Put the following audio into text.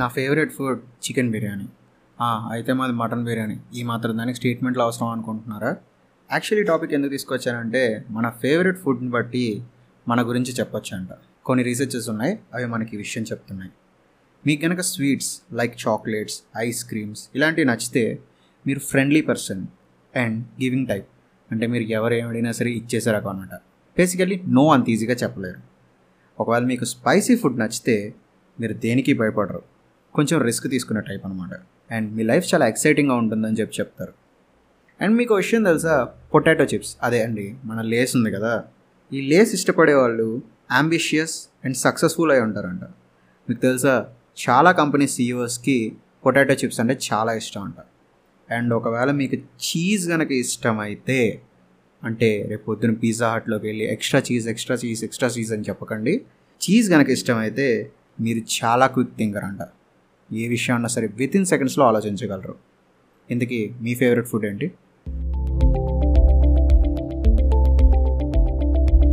నా favourite food chicken biryani. అయితే మాది మటన్ బిర్యానీ. ఈ మాత్రం దానికి స్టేట్మెంట్లు అవసరం అనుకుంటున్నారా? యాక్చువల్లీ టాపిక్ ఎందుకు తీసుకొచ్చానంటే మన ఫేవరెట్ ఫుడ్ని బట్టి మన గురించి చెప్పొచ్చు అంట కొన్ని రీసెర్చెస్ ఉన్నాయి అవి మనకి విషయం చెప్తున్నాయి. మీకు కనుక sweets like chocolates ice creams ఇలాంటివి నచ్చితే మీరు friendly person and giving type. అంటే మీరు ఎవరు ఏమైనా సరే ఇచ్చేసారు అనమాట బేసికల్లీ నో అంత ఈజీగా చెప్పలేరు. ఒకవేళ మీకు స్పైసీ ఫుడ్ నచ్చితే మీరు దేనికి భయపడరు? కొంచెం రిస్క్ తీసుకునే టైప్ అనమాట అండ్ మీ లైఫ్ చాలా ఎక్సైటింగ్గా ఉంటుందని చెప్పి చెప్తారు. అండ్ మీకు విషయం తెలుసా? పొటాటో చిప్స్ అదే అండి మన లేస్ ఉంది కదా. ఈ లేస్ ఇష్టపడే వాళ్ళు అంబిషియస్ అండ్ సక్సెస్ఫుల్ అయి ఉంటారంట. మీకు తెలుసా? చాలా కంపెనీ సీఈఓస్కి పొటాటో చిప్స్ అంటే చాలా ఇష్టం అంట. అండ్ ఒకవేళ మీకు చీజ్ కనుక ఇష్టమైతే అంటే రేపు పొద్దున పిజ్జా హట్లోకి వెళ్ళి extra cheese extra cheese extra cheese అని చెప్పకండి. చీజ్ కనుక ఇష్టమైతే మీరు చాలా క్విక్ థింకర్ అంట. ఏ విషయం అన్నా సరే విత్ ఇన్ సెకండ్స్లో ఆలోచించగలరు. ఇందుకీ మీ ఫేవరెట్ ఫుడ్ ఏంటి?